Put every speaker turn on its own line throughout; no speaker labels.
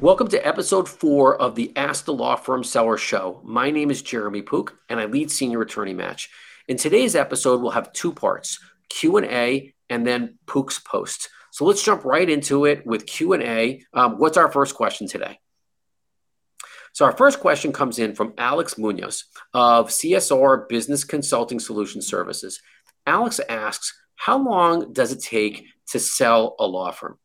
Welcome to episode four of the Ask the Law Firm Seller Show. My name is Jeremy Poock, and I lead Senior Attorney Match. In today's episode, we'll have two parts: Q and A, and then Poock's post. So let's jump right into it with Q and A. Um, what's our first question today? So our first question comes in from Alex Munoz of CSR Business Consulting Solution Services. Alex asks, "How long does it take to sell a law firm?"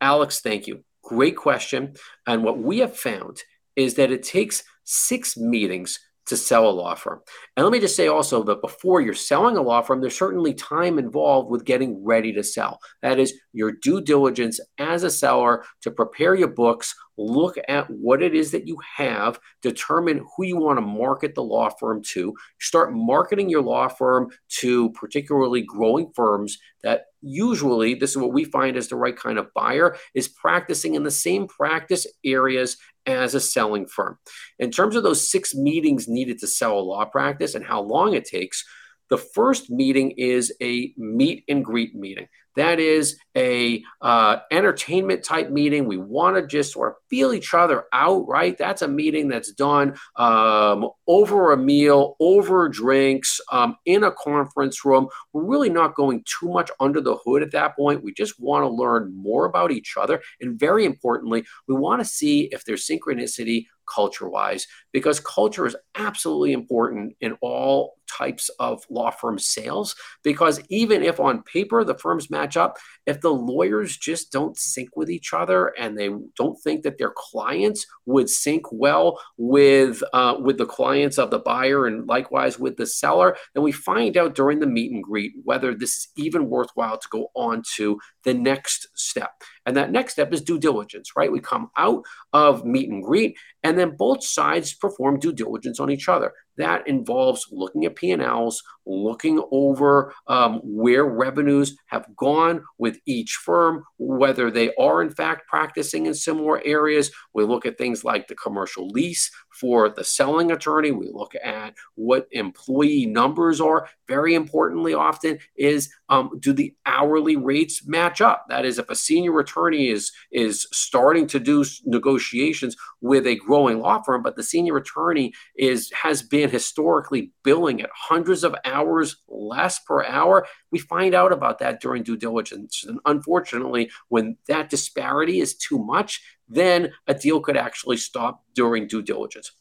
Alex, thank you. Great question. And what we have found is that it takes six meetings to sell a law firm. And let me just say also that before you're selling a law firm, there's certainly time involved with getting ready to sell. That is your due diligence as a seller to prepare your books, look at what it is that you have, determine who you want to market the law firm to, start marketing your law firm to particularly growing firms that usually this is what we find as the right kind of buyer is practicing in the same practice areas as a selling firm. In terms of those six meetings needed to sell a law practice and how long it takes, the first meeting is a meet and greet meeting. That is a uh, entertainment type meeting. We want to just sort of feel each other out, right? That's a meeting that's done um, over a meal, over drinks, um, in a conference room. We're really not going too much under the hood at that point. We just want to learn more about each other. And very importantly, we want to see if there's synchronicity culture wise, because culture is absolutely important in all types of law firm sales. Because even if on paper the firms match up, if the lawyers just don't sync with each other and they don't think that their clients would sync well with uh, with the clients of the buyer and likewise with the seller, then we find out during the meet and greet whether this is even worthwhile to go on to the next step. And that next step is due diligence, right? We come out of meet and greet, and then both sides perform due diligence on each other. That involves looking at P&Ls, looking over um, where revenues have gone with each firm, whether they are in fact practicing in similar areas. We look at things like the commercial lease for the selling attorney. We look at what employee numbers are. Very importantly, often is um, do the hourly rates match up? That is, if a senior attorney is is starting to do negotiations with a growing law firm, but the senior attorney is has been historically billing at hundreds of hours less per hour, we find out about that during due diligence. And unfortunately, when that disparity is too much, then a deal could actually stop during due diligence.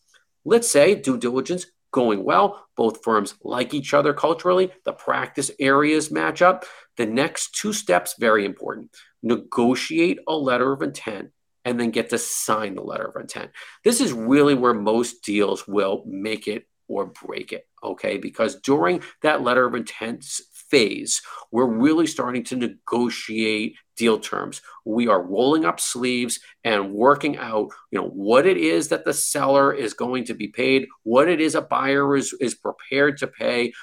Let's say due diligence going well, both firms like each other culturally, the practice areas match up. The next two steps very important. Negotiate a letter of intent and then get to sign the letter of intent. This is really where most deals will make it or break it, okay? Because during that letter of intent phase, we're really starting to negotiate deal terms. We are rolling up sleeves and working out, you know, what it is that the seller is going to be paid, what it is a buyer is is prepared to pay,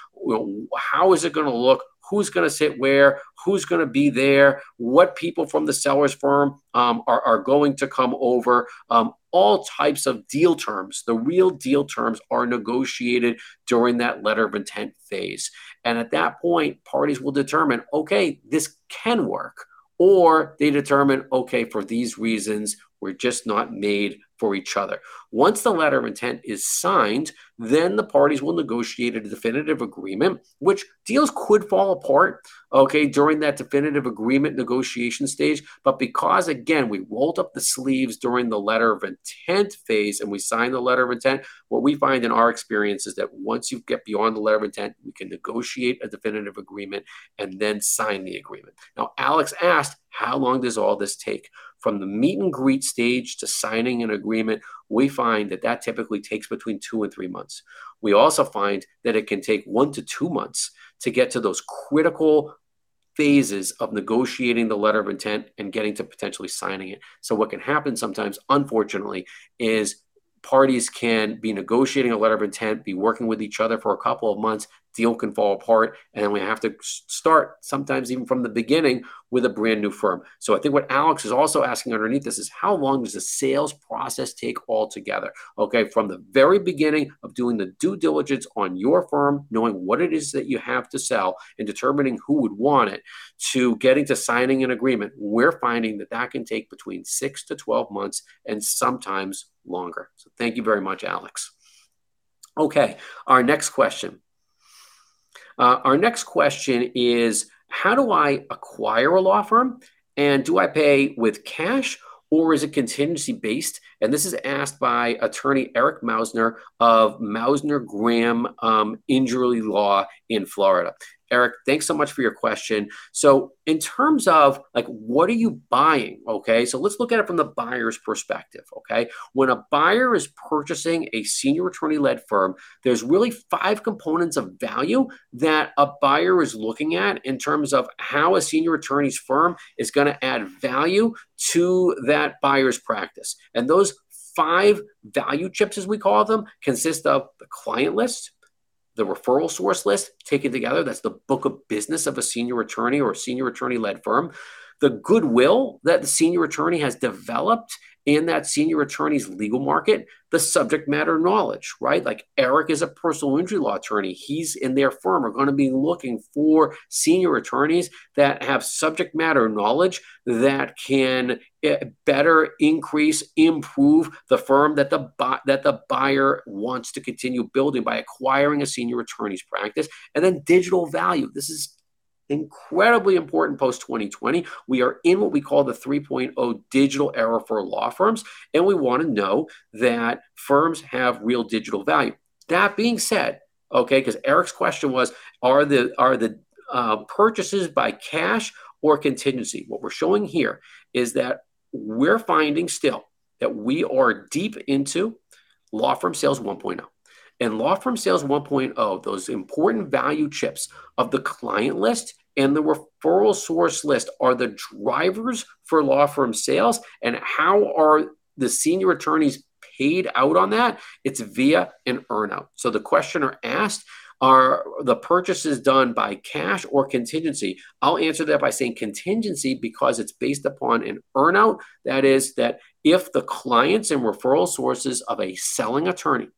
how is it going to look, who's going to sit where, who's going to be there, what people from the seller's firm um, are, are going to come over. Um, all types of deal terms. The real deal terms are negotiated during that letter of intent phase. And at that point, parties will determine okay, this can work. Or they determine, okay, for these reasons, we're just not made for each other. Once the letter of intent is signed, then the parties will negotiate a definitive agreement, which deals could fall apart, okay, during that definitive agreement negotiation stage. But because, again, we rolled up the sleeves during the letter of intent phase and we signed the letter of intent, what we find in our experience is that once you get beyond the letter of intent, we can negotiate a definitive agreement and then sign the agreement. Now, Alex asked, how long does all this take? From the meet and greet stage to signing an agreement, we find that that typically takes between two and three months. We also find that it can take one to two months to get to those critical phases of negotiating the letter of intent and getting to potentially signing it. So, what can happen sometimes, unfortunately, is parties can be negotiating a letter of intent, be working with each other for a couple of months, deal can fall apart and we have to start sometimes even from the beginning with a brand new firm. So I think what Alex is also asking underneath this is how long does the sales process take altogether? Okay, from the very beginning of doing the due diligence on your firm, knowing what it is that you have to sell and determining who would want it, to getting to signing an agreement, we're finding that that can take between six to 12 months and sometimes longer. So thank you very much, Alex. Okay, our next question. Uh, our next question is How do I acquire a law firm? And do I pay with cash or is it contingency based? And this is asked by attorney Eric Mausner of Mausner Graham um, Injury Law in Florida. Eric, thanks so much for your question. So, in terms of like, what are you buying? Okay, so let's look at it from the buyer's perspective. Okay, when a buyer is purchasing a senior attorney led firm, there's really five components of value that a buyer is looking at in terms of how a senior attorney's firm is going to add value to that buyer's practice. And those five value chips, as we call them, consist of the client list the referral source list taken together. That's the book of business of a senior attorney or senior attorney led firm. The goodwill that the senior attorney has developed in that senior attorney's legal market the subject matter knowledge, right? Like Eric is a personal injury law attorney. He's in their firm are going to be looking for senior attorneys that have subject matter knowledge that can eh, better increase, improve the firm that the that the buyer wants to continue building by acquiring a senior attorney's practice. And then digital value. This is incredibly important post 2020. We are in what we call the 3.0 digital era for law firms, and we want to know that firms have real digital value. That being said, okay, because Eric's question was, are the are the uh, purchases by cash or contingency? What we're showing here is that we're finding still that we are deep into law firm sales 1.0. And law firm sales 1.0, those important value chips of the client list and the referral source list are the drivers for law firm sales. And how are the senior attorneys paid out on that? It's via an earnout. So the questioner asked, are the purchases done by cash or contingency? I'll answer that by saying contingency because it's based upon an earnout. That is, that if the clients and referral sources of a selling attorney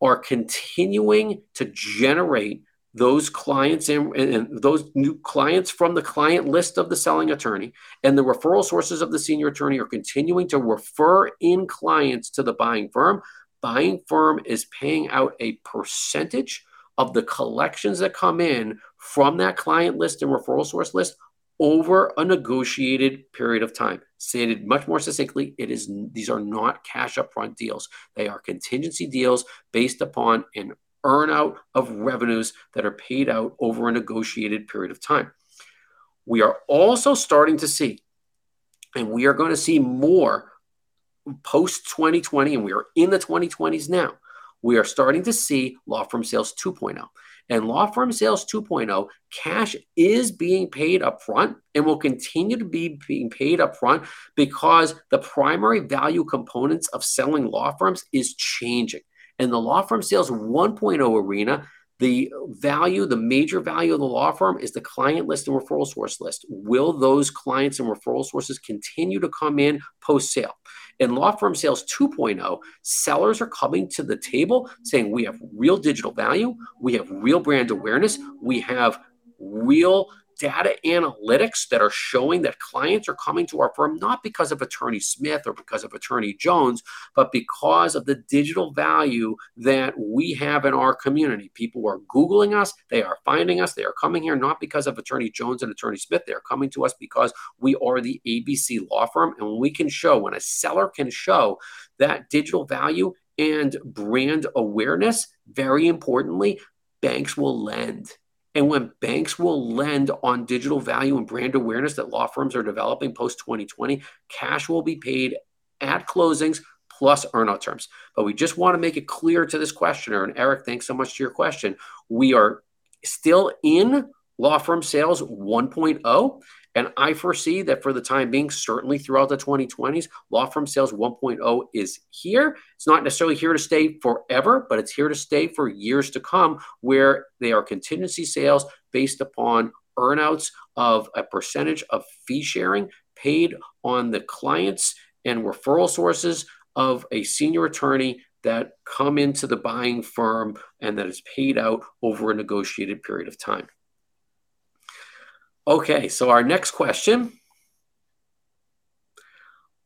are continuing to generate those clients and, and, those new clients from the client list of the selling attorney and the referral sources of the senior attorney are continuing to refer in clients to the buying firm. Buying firm is paying out a percentage of the collections that come in from that client list and referral source list over a negotiated period of time. Stated much more succinctly, it is these are not cash upfront deals. They are contingency deals based upon an earnout of revenues that are paid out over a negotiated period of time. We are also starting to see, and we are going to see more post 2020, and we are in the 2020s now. We are starting to see law firm sales 2.0. And law firm sales 2.0, cash is being paid up front and will continue to be being paid up front because the primary value components of selling law firms is changing. And the law firm sales 1.0 arena, the value, the major value of the law firm is the client list and referral source list. Will those clients and referral sources continue to come in post sale? In law firm sales 2.0, sellers are coming to the table saying we have real digital value, we have real brand awareness, we have real data analytics that are showing that clients are coming to our firm not because of attorney Smith or because of attorney Jones, but because of the digital value that we have in our community. People are Googling us, they are finding us, they are coming here not because of attorney Jones and attorney Smith, they are coming to us because we are the ABC law firm. And when we can show, when a seller can show that digital value and brand awareness, very importantly, banks will lend and when banks will lend on digital value and brand awareness that law firms are developing post 2020, cash will be paid at closings plus earnout terms. But we just want to make it clear to this questioner, and Eric, thanks so much to your question. We are still in law firm sales 1.0, And I foresee that for the time being, certainly throughout the 2020s, law firm sales 1.0 is here. It's not necessarily here to stay forever, but it's here to stay for years to come, where they are contingency sales based upon earnouts of a percentage of fee sharing paid on the clients and referral sources of a senior attorney that come into the buying firm and that is paid out over a negotiated period of time. Okay, so our next question.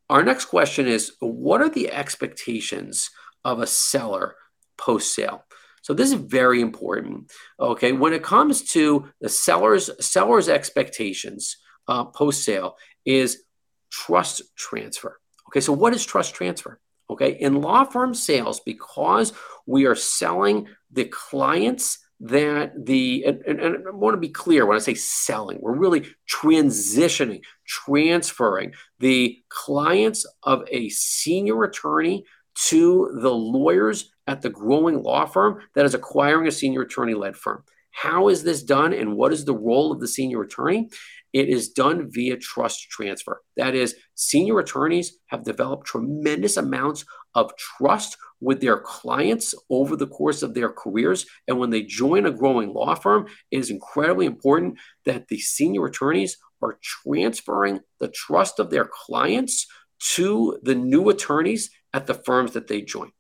Our next question is What are the expectations of a seller post sale? So this is very important. Okay, when it comes to the seller's seller's expectations uh, post sale is trust transfer. Okay, so what is trust transfer? Okay, in law firm sales, because we are selling the clients that the, and, and, and I want to be clear when I say selling, we're really transitioning, transferring the clients of a senior attorney to the lawyers at the growing law firm that is acquiring a senior attorney led firm. How is this done and what is the role of the senior attorney? It is done via trust transfer. That is, senior attorneys have developed tremendous amounts of trust with their clients over the course of their careers. And when they join a growing law firm, it is incredibly important that the senior attorneys are transferring the trust of their clients to the new attorneys at the firms that they join.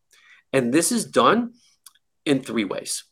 And this is done in three ways.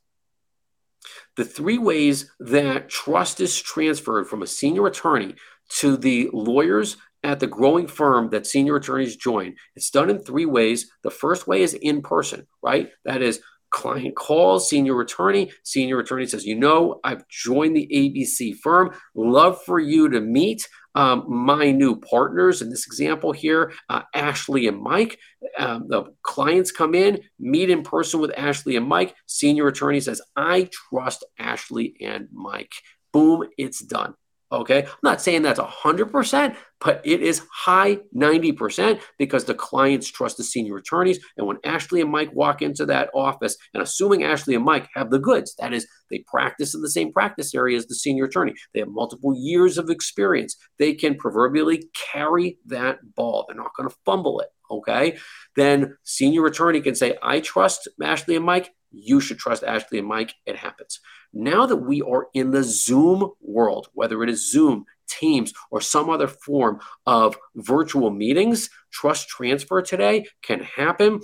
The three ways that trust is transferred from a senior attorney to the lawyers at the growing firm that senior attorneys join, it's done in three ways. The first way is in person, right? That is, client calls senior attorney senior attorney says you know i've joined the abc firm love for you to meet um, my new partners in this example here, uh, Ashley and Mike. Um, the clients come in, meet in person with Ashley and Mike. Senior attorney says, I trust Ashley and Mike. Boom, it's done. Okay. I'm not saying that's 100%, but it is high 90% because the clients trust the senior attorneys. And when Ashley and Mike walk into that office, and assuming Ashley and Mike have the goods, that is, they practice in the same practice area as the senior attorney, they have multiple years of experience, they can proverbially carry that ball. They're not going to fumble it. Okay. Then senior attorney can say, I trust Ashley and Mike. You should trust Ashley and Mike. It happens. Now that we are in the Zoom world, whether it is Zoom, Teams, or some other form of virtual meetings, trust transfer today can happen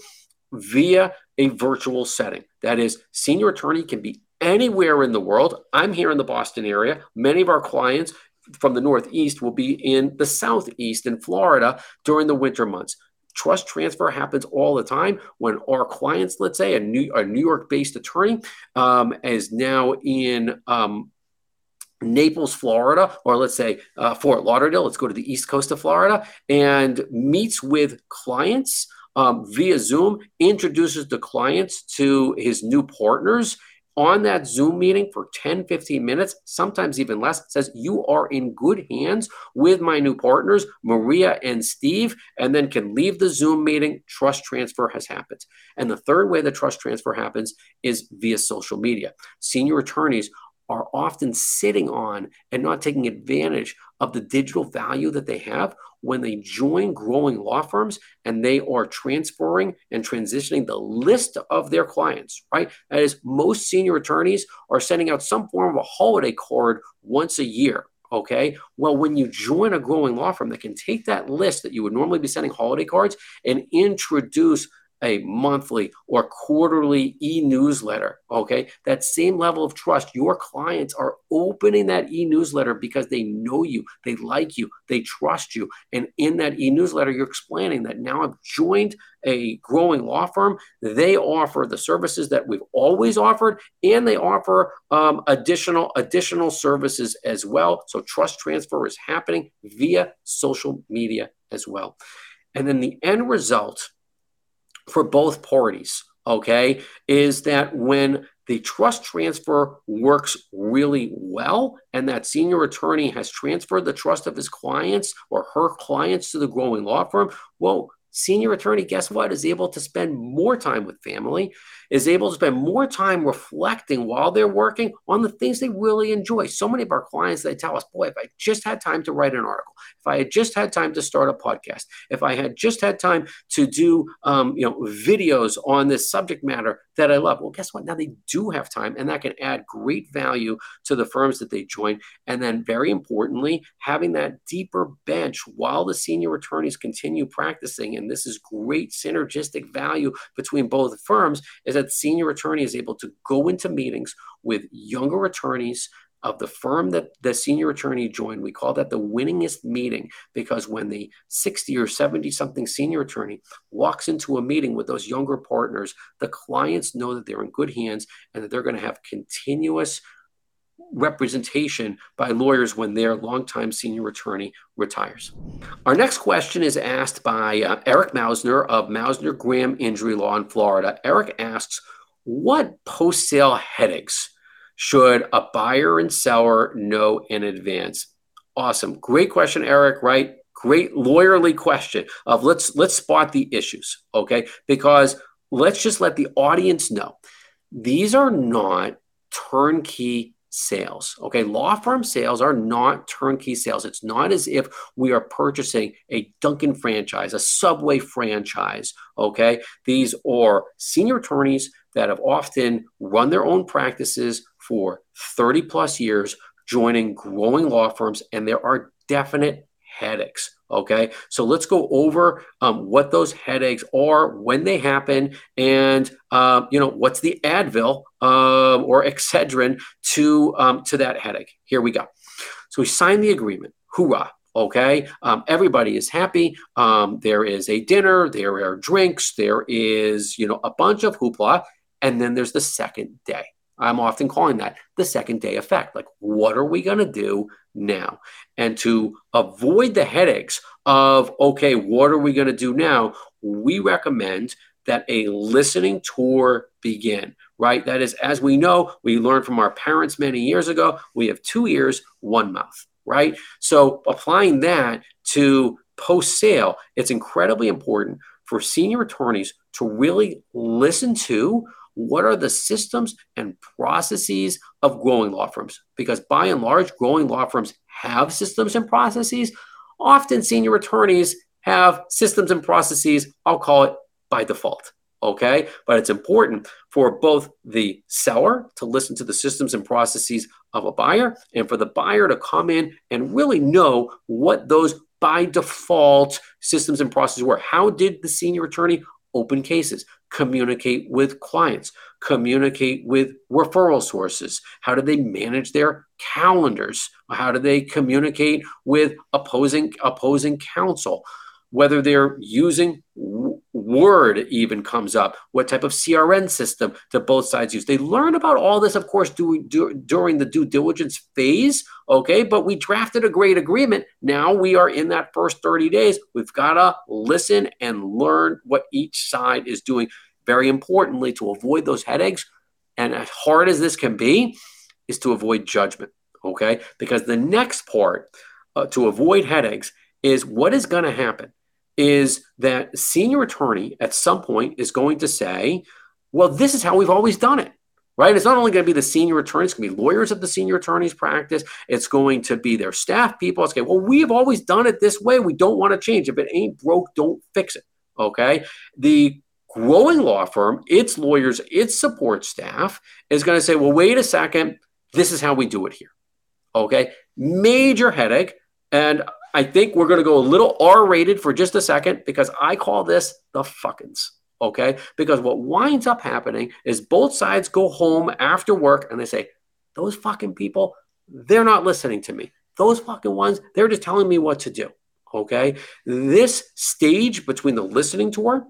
via a virtual setting. That is, senior attorney can be anywhere in the world. I'm here in the Boston area. Many of our clients from the Northeast will be in the Southeast in Florida during the winter months. Trust transfer happens all the time when our clients, let's say a New, a New York based attorney, um, is now in um, Naples, Florida, or let's say uh, Fort Lauderdale, let's go to the east coast of Florida, and meets with clients um, via Zoom, introduces the clients to his new partners on that Zoom meeting for 10, 15 minutes, sometimes even less, says, You are in good hands with my new partners, Maria and Steve, and then can leave the Zoom meeting. Trust transfer has happened. And the third way the trust transfer happens is via social media. Senior attorneys are often sitting on and not taking advantage of the digital value that they have when they join growing law firms and they are transferring and transitioning the list of their clients, right? That is, most senior attorneys are sending out some form of a holiday card once a year. Okay. Well, when you join a growing law firm that can take that list that you would normally be sending holiday cards and introduce a monthly or quarterly e-newsletter okay? That same level of trust your clients are opening that e-newsletter because they know you they like you they trust you. And in that e-newsletter you're explaining that now i've joined a growing law firm. They offer the services that we've always offered and they offer um, additional additional services as well. So trust transfer is happening via social media as well. And then the end result for both parties, okay, is that when the trust transfer works really well and that senior attorney has transferred the trust of his clients or her clients to the growing law firm, well, senior attorney, guess what, is able to spend more time with family. Is able to spend more time reflecting while they're working on the things they really enjoy. So many of our clients, they tell us, boy, if I just had time to write an article, if I had just had time to start a podcast, if I had just had time to do, um, you know, videos on this subject matter that I love. Well, guess what? Now they do have time and that can add great value to the firms that they join. And then very importantly, having that deeper bench while the senior attorneys continue practicing. And this is great synergistic value between both firms is that senior attorney is able to go into meetings with younger attorneys of the firm that the senior attorney joined. We call that the winningest meeting because when the 60 or 70 something senior attorney walks into a meeting with those younger partners, the clients know that they're in good hands and that they're going to have continuous representation by lawyers when their longtime senior attorney retires. Our next question is asked by uh, Eric Mausner of Mausner Graham Injury Law in Florida. Eric asks, What post sale headaches should a buyer and seller know in advance? Awesome. Great question, Eric, right? Great lawyerly question of let's let's spot the issues, okay? Because let's just let the audience know. These are not turnkey sales. Okay, law firm sales are not turnkey sales. It's not as if we are purchasing a Dunkin' franchise, a Subway franchise. Okay, these are senior attorneys that have often run their own practices for 30 plus years, joining growing law firms, and there are definite headaches. Okay, so let's go over um, what those headaches are, when they happen, and uh, you know what's the Advil um, or Excedrin to um, to that headache. Here we go. So we sign the agreement. Hoorah! Okay, um, everybody is happy. Um, there is a dinner. There are drinks. There is you know a bunch of hoopla, and then there's the second day. I'm often calling that the second day effect. Like, what are we going to do now? And to avoid the headaches of, okay, what are we going to do now? We recommend that a listening tour begin, right? That is, as we know, we learned from our parents many years ago, we have two ears, one mouth, right? So applying that to post sale, it's incredibly important for senior attorneys to really listen to what are the systems and processes of growing law firms? Because by and large, growing law firms have systems and processes. Often, senior attorneys have systems and processes, I'll call it by default. Okay. But it's important for both the seller to listen to the systems and processes of a buyer and for the buyer to come in and really know what those by default systems and processes were. How did the senior attorney open cases? Communicate with clients, communicate with referral sources? How do they manage their calendars? How do they communicate with opposing opposing counsel? Whether they're using Word even comes up. What type of CRM system do both sides use? They learn about all this, of course, do, do, during the due diligence phase. Okay, but we drafted a great agreement. Now we are in that first 30 days. We've got to listen and learn what each side is doing. Very importantly, to avoid those headaches, and as hard as this can be, is to avoid judgment. Okay, because the next part uh, to avoid headaches is what is going to happen is that senior attorney at some point is going to say, well, this is how we've always done it. Right? It's not only going to be the senior attorney, it's going to be lawyers at the senior attorney's practice. It's going to be their staff people. It's going, to, well, we've always done it this way. We don't want to change. If it ain't broke, don't fix it. Okay. The growing law firm, its lawyers, its support staff is going to say, well, wait a second. This is how we do it here. Okay. Major headache. And I think we're going to go a little R rated for just a second because I call this the fuckins. Okay. Because what winds up happening is both sides go home after work and they say, those fucking people, they're not listening to me. Those fucking ones, they're just telling me what to do. Okay. This stage between the listening tour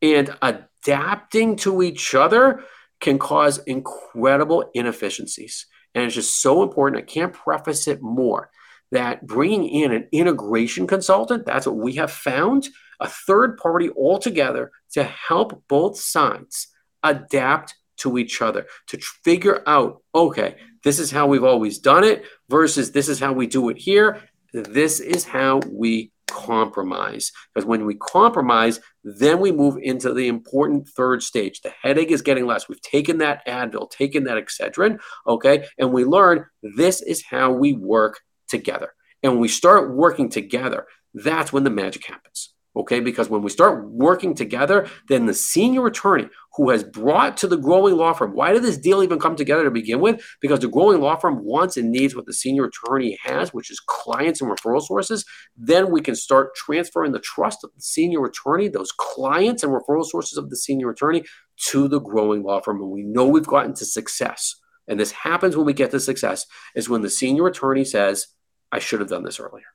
and adapting to each other can cause incredible inefficiencies. And it's just so important. I can't preface it more that bringing in an integration consultant, that's what we have found, a third party altogether to help both sides adapt to each other, to figure out, okay, this is how we've always done it versus this is how we do it here. This is how we compromise. Because when we compromise, then we move into the important third stage. The headache is getting less. We've taken that Advil, taken that Excedrin, okay, and we learn this is how we work together. And when we start working together, that's when the magic happens. Okay, because when we start working together, then the senior attorney who has brought to the growing law firm, why did this deal even come together to begin with? Because the growing law firm wants and needs what the senior attorney has, which is clients and referral sources. Then we can start transferring the trust of the senior attorney, those clients and referral sources of the senior attorney, to the growing law firm. And we know we've gotten to success. And this happens when we get to success, is when the senior attorney says, I should have done this earlier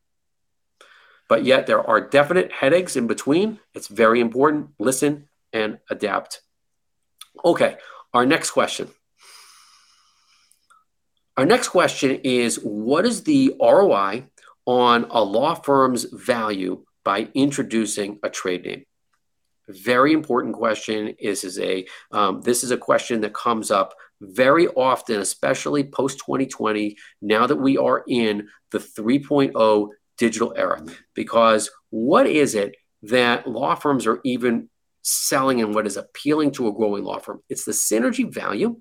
but yet there are definite headaches in between. It's very important. Listen and adapt. Okay, our next question. Our next question is What is the ROI on a law firm's value by introducing a trade name? Very important question. This is a um, this is a question that comes up very often, especially post 2020. Now that we are in the 3.0 digital era. Mm-hmm. Because what is it that law firms are even selling and what is appealing to a growing law firm? It's the synergy value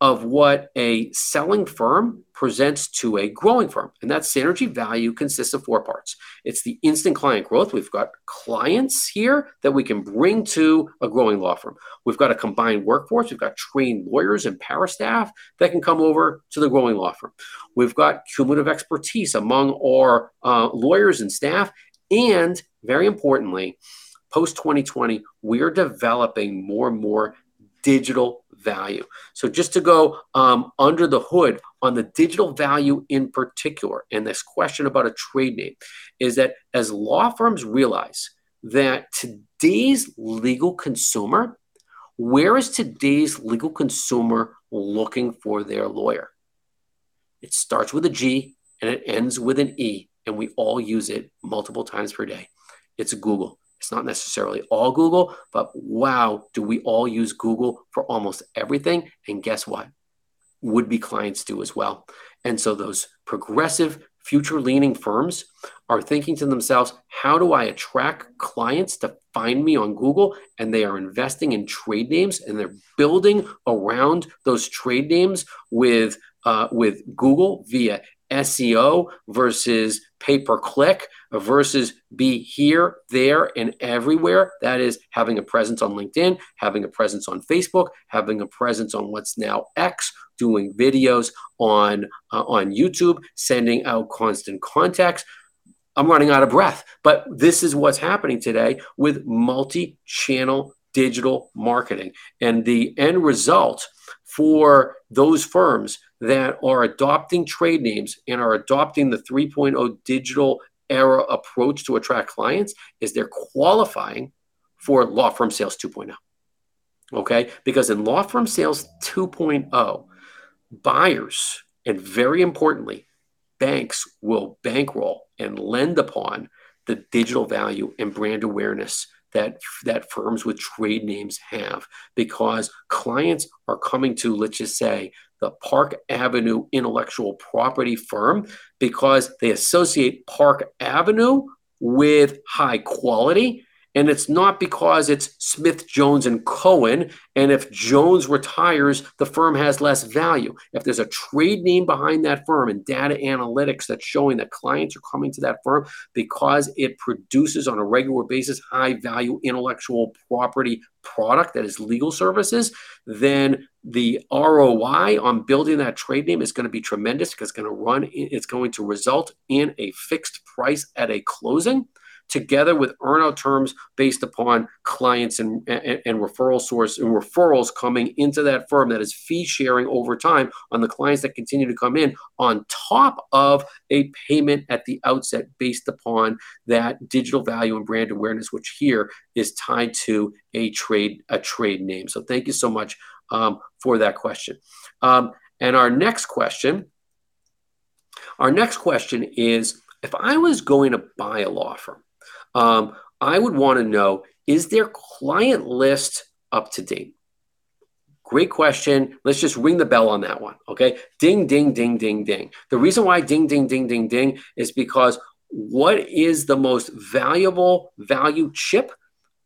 of what a selling firm presents to a growing firm. And that synergy value consists of four parts. It's the instant client growth. We've got clients here that we can bring to a growing law firm. We've got a combined workforce. We've got trained lawyers and para staff that can come over to the growing law firm. We've got cumulative expertise among our uh, lawyers and staff. And very importantly, post 2020, we are developing more and more digital value. So, just to go um, under the hood on the digital value in particular, and this question about a trade name is that as law firms realize that today's legal consumer, where is today's legal consumer looking for their lawyer? It starts with a G and it ends with an E, and we all use it multiple times per day. It's Google. It's not necessarily all Google, but wow, do we all use Google for almost everything? And guess what? Would be clients do as well. And so those progressive, future leaning firms are thinking to themselves, how do I attract clients to find me on Google? And they are investing in trade names and they're building around those trade names with uh, with Google via SEO versus pay per click versus be here, there, and everywhere. That is having a presence on LinkedIn, having a presence on Facebook, having a presence on what's now X, doing videos on uh, on YouTube, sending out constant contacts. I'm running out of breath, but this is what's happening today with multi-channel digital marketing, and the end result for those firms that are adopting trade names and are adopting the 3.0 digital era approach to attract clients is they're qualifying for law firm sales 2.0. Okay? Because in law firm sales 2.0, buyers and very importantly, banks will bankroll and lend upon the digital value and brand awareness that that firms with trade names have because clients are coming to let's just say the Park Avenue intellectual property firm because they associate Park Avenue with high quality and it's not because it's Smith, Jones, and Cohen. And if Jones retires, the firm has less value. If there's a trade name behind that firm and data analytics that's showing that clients are coming to that firm because it produces on a regular basis high value intellectual property product that is legal services, then the ROI on building that trade name is going to be tremendous because it's going to run, it's going to result in a fixed price at a closing together with earnout terms based upon clients and, and, and, referral source and referrals coming into that firm that is fee sharing over time on the clients that continue to come in on top of a payment at the outset based upon that digital value and brand awareness which here is tied to a trade a trade name. So thank you so much um, for that question. Um, and our next question our next question is if I was going to buy a law firm, um, I would want to know is their client list up to date? Great question. Let's just ring the bell on that one. Okay. Ding, ding, ding, ding, ding. The reason why ding, ding, ding, ding, ding is because what is the most valuable value chip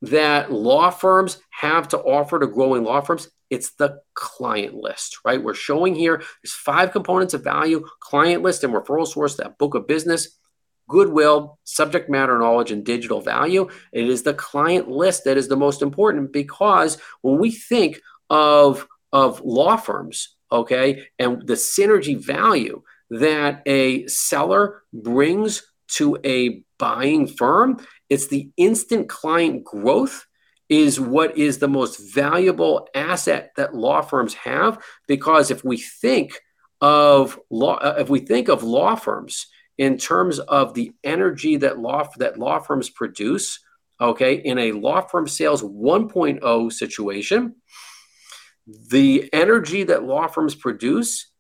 that law firms have to offer to growing law firms? It's the client list, right? We're showing here there's five components of value client list and referral source, that book of business, goodwill, subject matter knowledge, and digital value. It is the client list that is the most important because when we think of, of law firms, okay, and the synergy value that a seller brings to a buying firm, it's the instant client growth is what is the most valuable asset that law firms have because if we think of law uh, if we think of law firms in terms of the energy that law that law firms produce okay in a law firm sales 1.0 situation the energy that law firms produce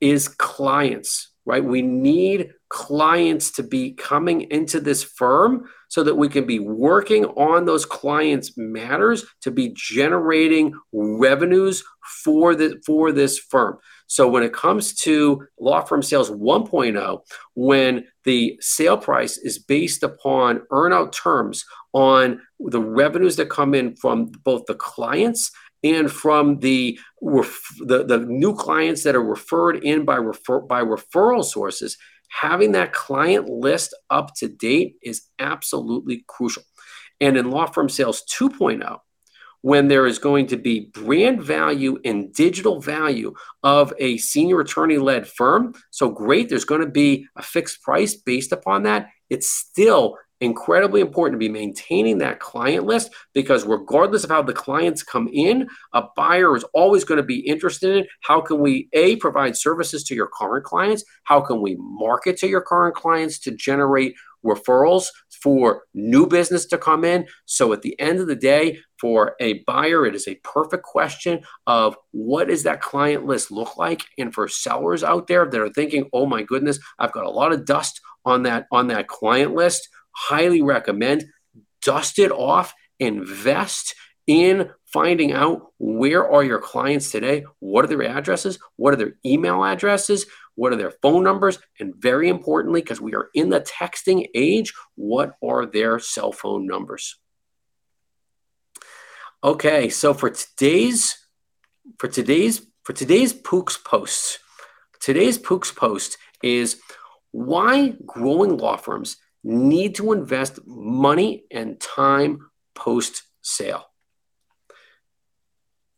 is clients right? We need clients to be coming into this firm so that we can be working on those clients matters to be generating revenues for the for this firm. So when it comes to law firm sales 1.0 when the sale price is based upon earnout terms on the revenues that come in from both the clients and from the, the, the new clients that are referred in by, refer, by referral sources having that client list up to date is absolutely crucial. And in law firm sales 2.0, when there is going to be brand value and digital value of a senior attorney led firm. So great, there's going to be a fixed price based upon that. It's still incredibly important to be maintaining that client list because regardless of how the clients come in a buyer is always going to be interested in how can we a provide services to your current clients how can we market to your current clients to generate referrals for new business to come in. So at the end of the day for a buyer it is a perfect question of what does that client list look like? And for sellers out there that are thinking oh my goodness i've got a lot of dust on that on that client list highly recommend dust it off, invest in finding out where are your clients today, what are their addresses, what are their email addresses, what are their phone numbers, and very importantly, because we are in the texting age, what are their cell phone numbers? Okay, so for today's for today's for today's Poock's post, today's Poock's post is why growing law firms need to invest money and time post sale.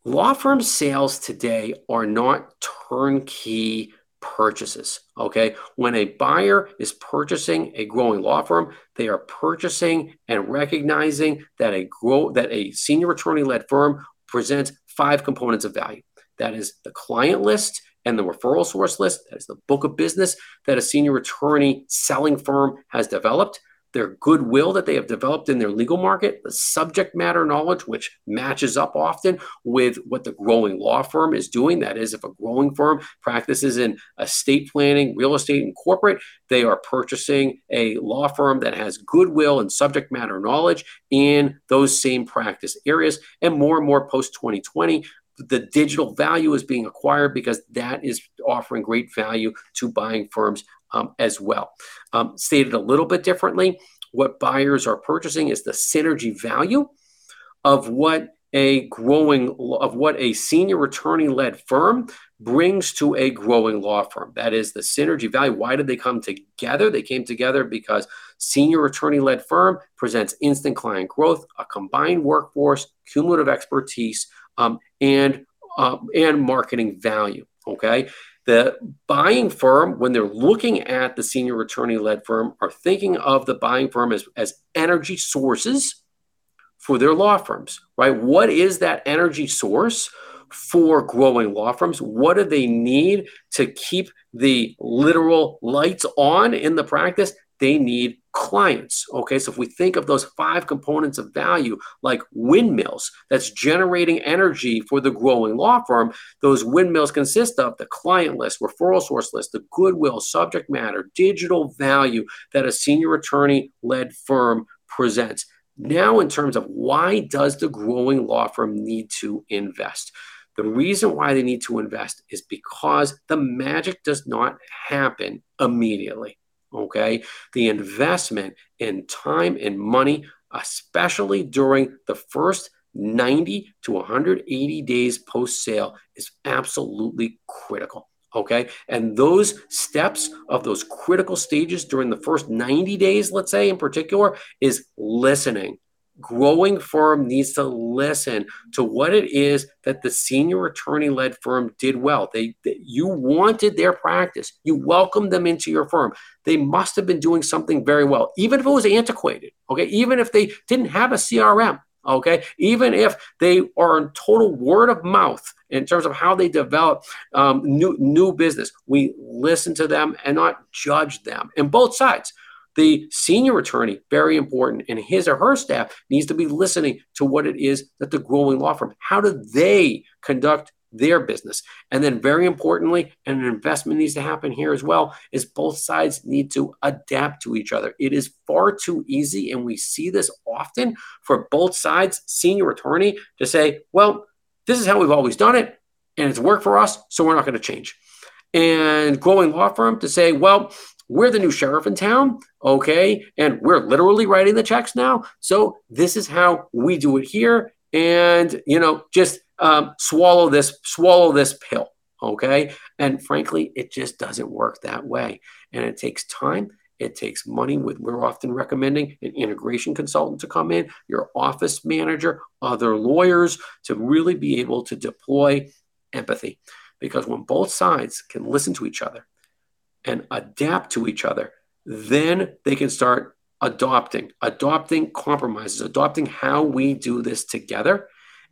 Law firm sales today are not turnkey purchases. Okay. When a buyer is purchasing a growing law firm, they are purchasing and recognizing that a grow that a senior attorney led firm presents five components of value. That is the client list, and the referral source list. That is the book of business that a senior attorney selling firm has developed. Their goodwill that they have developed in their legal market, the subject matter knowledge, which matches up often with what the growing law firm is doing. That is, if a growing firm practices in estate planning, real estate, and corporate, they are purchasing a law firm that has goodwill and subject matter knowledge in those same practice areas. And more and more post 2020, the digital value is being acquired because that is offering great value to buying firms um, as well. Um, stated a little bit differently, what buyers are purchasing is the synergy value of what a growing of what a senior attorney led firm brings to a growing law firm. That is the synergy value. Why did they come together? They came together because senior attorney led firm presents instant client growth a combined workforce cumulative expertise um, and uh, and marketing value. Okay, the buying firm, when they're looking at the senior attorney led firm, are thinking of the buying firm as, as energy sources for their law firms, right? What is that energy source for growing law firms? What do they need to keep the literal lights on in the practice? They need clients. Okay, so if we think of those five components of value, like windmills that's generating energy for the growing law firm, those windmills consist of the client list, referral source list, the goodwill, subject matter, digital value that a senior attorney led firm presents. Now, in terms of why does the growing law firm need to invest? The reason why they need to invest is because the magic does not happen immediately. Okay. The investment in time and money, especially during the first 90 to 180 days post sale, is absolutely critical. Okay. And those steps of those critical stages during the first 90 days, let's say in particular, is listening growing firm needs to listen to what it is that the senior attorney led firm did well. They, they, you wanted their practice. You welcomed them into your firm. They must have been doing something very well, even if it was antiquated. Okay, even if they didn't have a CRM. Okay, even if they are in total word of mouth in terms of how they develop um, new new business, we listen to them and not judge them. And both sides the senior attorney, very important, and his or her staff needs to be listening to what it is that the growing law firm, how do they conduct their business? And then, very importantly, and an investment needs to happen here as well, is both sides need to adapt to each other. It is far too easy, and we see this often for both sides, senior attorney, to say, well, this is how we've always done it, and it's worked for us, so we're not going to change. And growing law firm to say, well, we're the new sheriff in town, okay? And we're literally writing the checks now. So this is how we do it here. And, you know, just um, swallow this, swallow this pill, okay? And frankly, it just doesn't work that way. And it takes time. It takes money. With we're often recommending an integration consultant to come in, your office manager, other lawyers to really be able to deploy empathy. Because when both sides can listen to each other, and adapt to each other, then they can start adopting, adopting compromises, adopting how we do this together.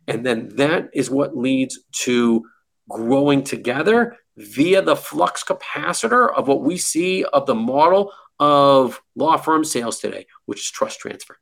And then that is what leads to growing together via the flux capacitor of what we see of the model of law firm sales today, which is trust transfer.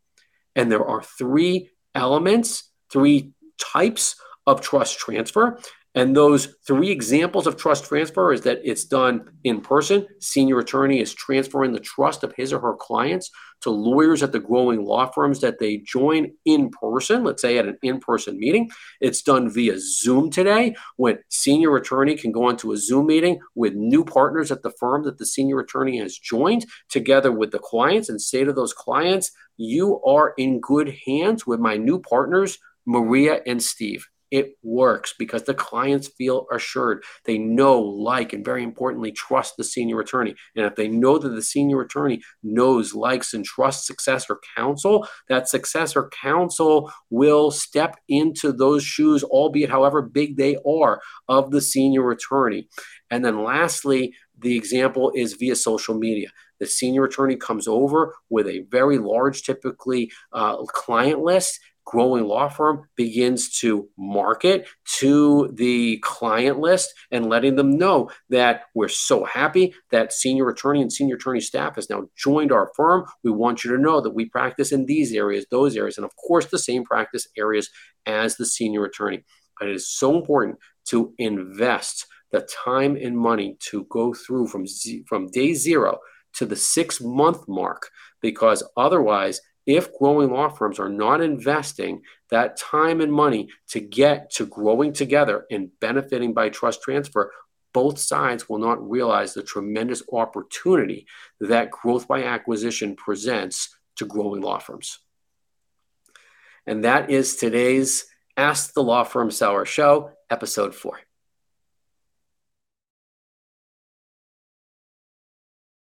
And there are three elements, three types of trust transfer. And those three examples of trust transfer is that it's done in person. Senior attorney is transferring the trust of his or her clients to lawyers at the growing law firms that they join in person, let's say at an in person meeting. It's done via Zoom today when senior attorney can go onto a Zoom meeting with new partners at the firm that the senior attorney has joined together with the clients and say to those clients, You are in good hands with my new partners, Maria and Steve it works because the clients feel assured. They know, like, and very importantly, trust the senior attorney. And if they know that the senior attorney knows, likes, and trusts successor counsel, that successor counsel will step into those shoes, albeit however big they are, of the senior attorney. And then lastly, the example is via social media. The senior attorney comes over with a very large, typically uh, client list growing law firm begins to market to the client list and letting them know that we're so happy that senior attorney and senior attorney staff has now joined our firm. We want you to know that we practice in these areas, those areas, and of course, the same practice areas as the senior attorney. But it is so important to invest the time and money to go through from, z- from day zero to the six month mark because otherwise if growing law firms are not investing that time and money to get to growing together and benefiting by trust transfer, both sides will not realize the tremendous opportunity that growth by acquisition presents to growing law firms. And that is today's Ask the Law Firm Seller Show, episode four.